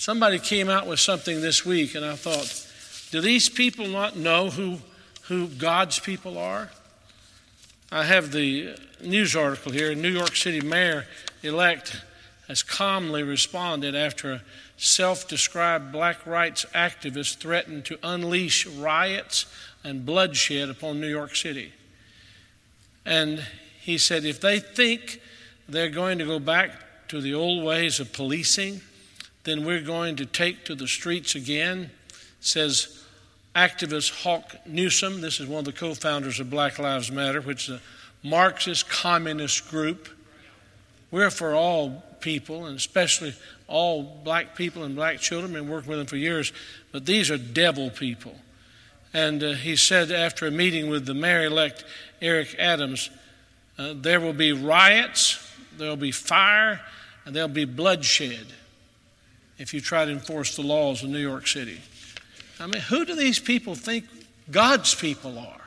somebody came out with something this week, and I thought, do these people not know who, who God's people are? I have the news article here. New York City mayor elect has calmly responded after a self described black rights activist threatened to unleash riots and bloodshed upon New York City. And he said if they think they're going to go back to the old ways of policing, then we're going to take to the streets again, says activist Hawk Newsom. This is one of the co founders of Black Lives Matter, which is a Marxist communist group. We're for all people, and especially all black people and black children. Been working with them for years, but these are devil people. And uh, he said after a meeting with the mayor elect Eric Adams, uh, there will be riots, there will be fire, and there'll be bloodshed if you try to enforce the laws of New York City. I mean, who do these people think God's people are?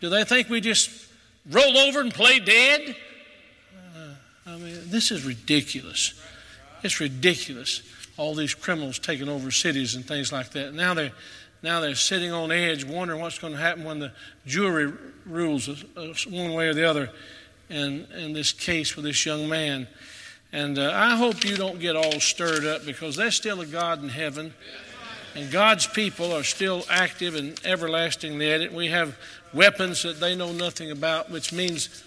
Do they think we just roll over and play dead? Uh, I mean, this is ridiculous. It's ridiculous. All these criminals taking over cities and things like that. Now they're now they're sitting on edge, wondering what's going to happen when the jury rules one way or the other in, in this case with this young man. And uh, I hope you don't get all stirred up because there's still a God in heaven. And God's people are still active and everlastingly at it. We have weapons that they know nothing about, which means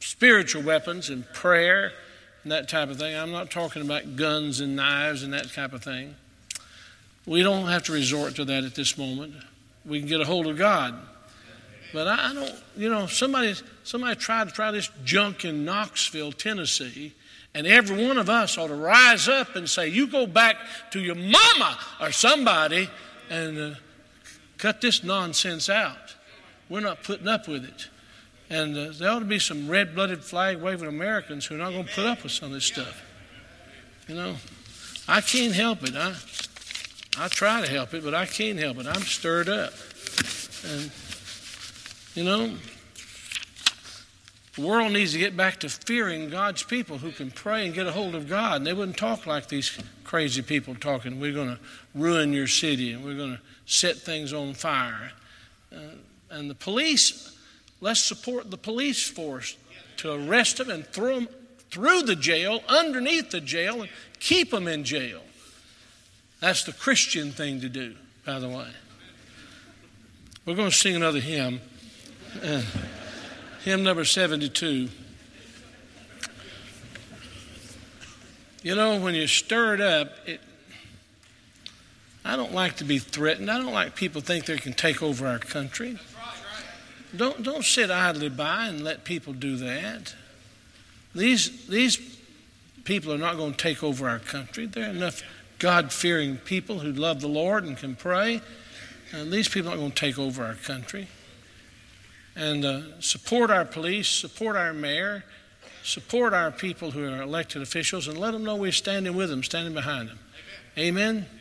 spiritual weapons and prayer and that type of thing. I'm not talking about guns and knives and that type of thing. We don't have to resort to that at this moment. We can get a hold of God. But I don't, you know, somebody, somebody tried to try this junk in Knoxville, Tennessee, and every one of us ought to rise up and say, You go back to your mama or somebody and uh, cut this nonsense out. We're not putting up with it. And uh, there ought to be some red blooded flag waving Americans who are not going to put up with some of this stuff. You know, I can't help it. I, I try to help it, but I can't help it. I'm stirred up. And, you know, the world needs to get back to fearing God's people who can pray and get a hold of God. And they wouldn't talk like these crazy people talking. We're going to ruin your city and we're going to set things on fire. Uh, and the police, let's support the police force to arrest them and throw them through the jail, underneath the jail, and keep them in jail. That's the Christian thing to do, by the way. We're going to sing another hymn. Uh, hymn number 72. You know, when you're stirred up, it, I don't like to be threatened. I don't like people think they can take over our country. Don't, don't sit idly by and let people do that. These, these people are not going to take over our country. There are enough God fearing people who love the Lord and can pray. And these people are not going to take over our country. And uh, support our police, support our mayor, support our people who are elected officials, and let them know we're standing with them, standing behind them. Amen. Amen?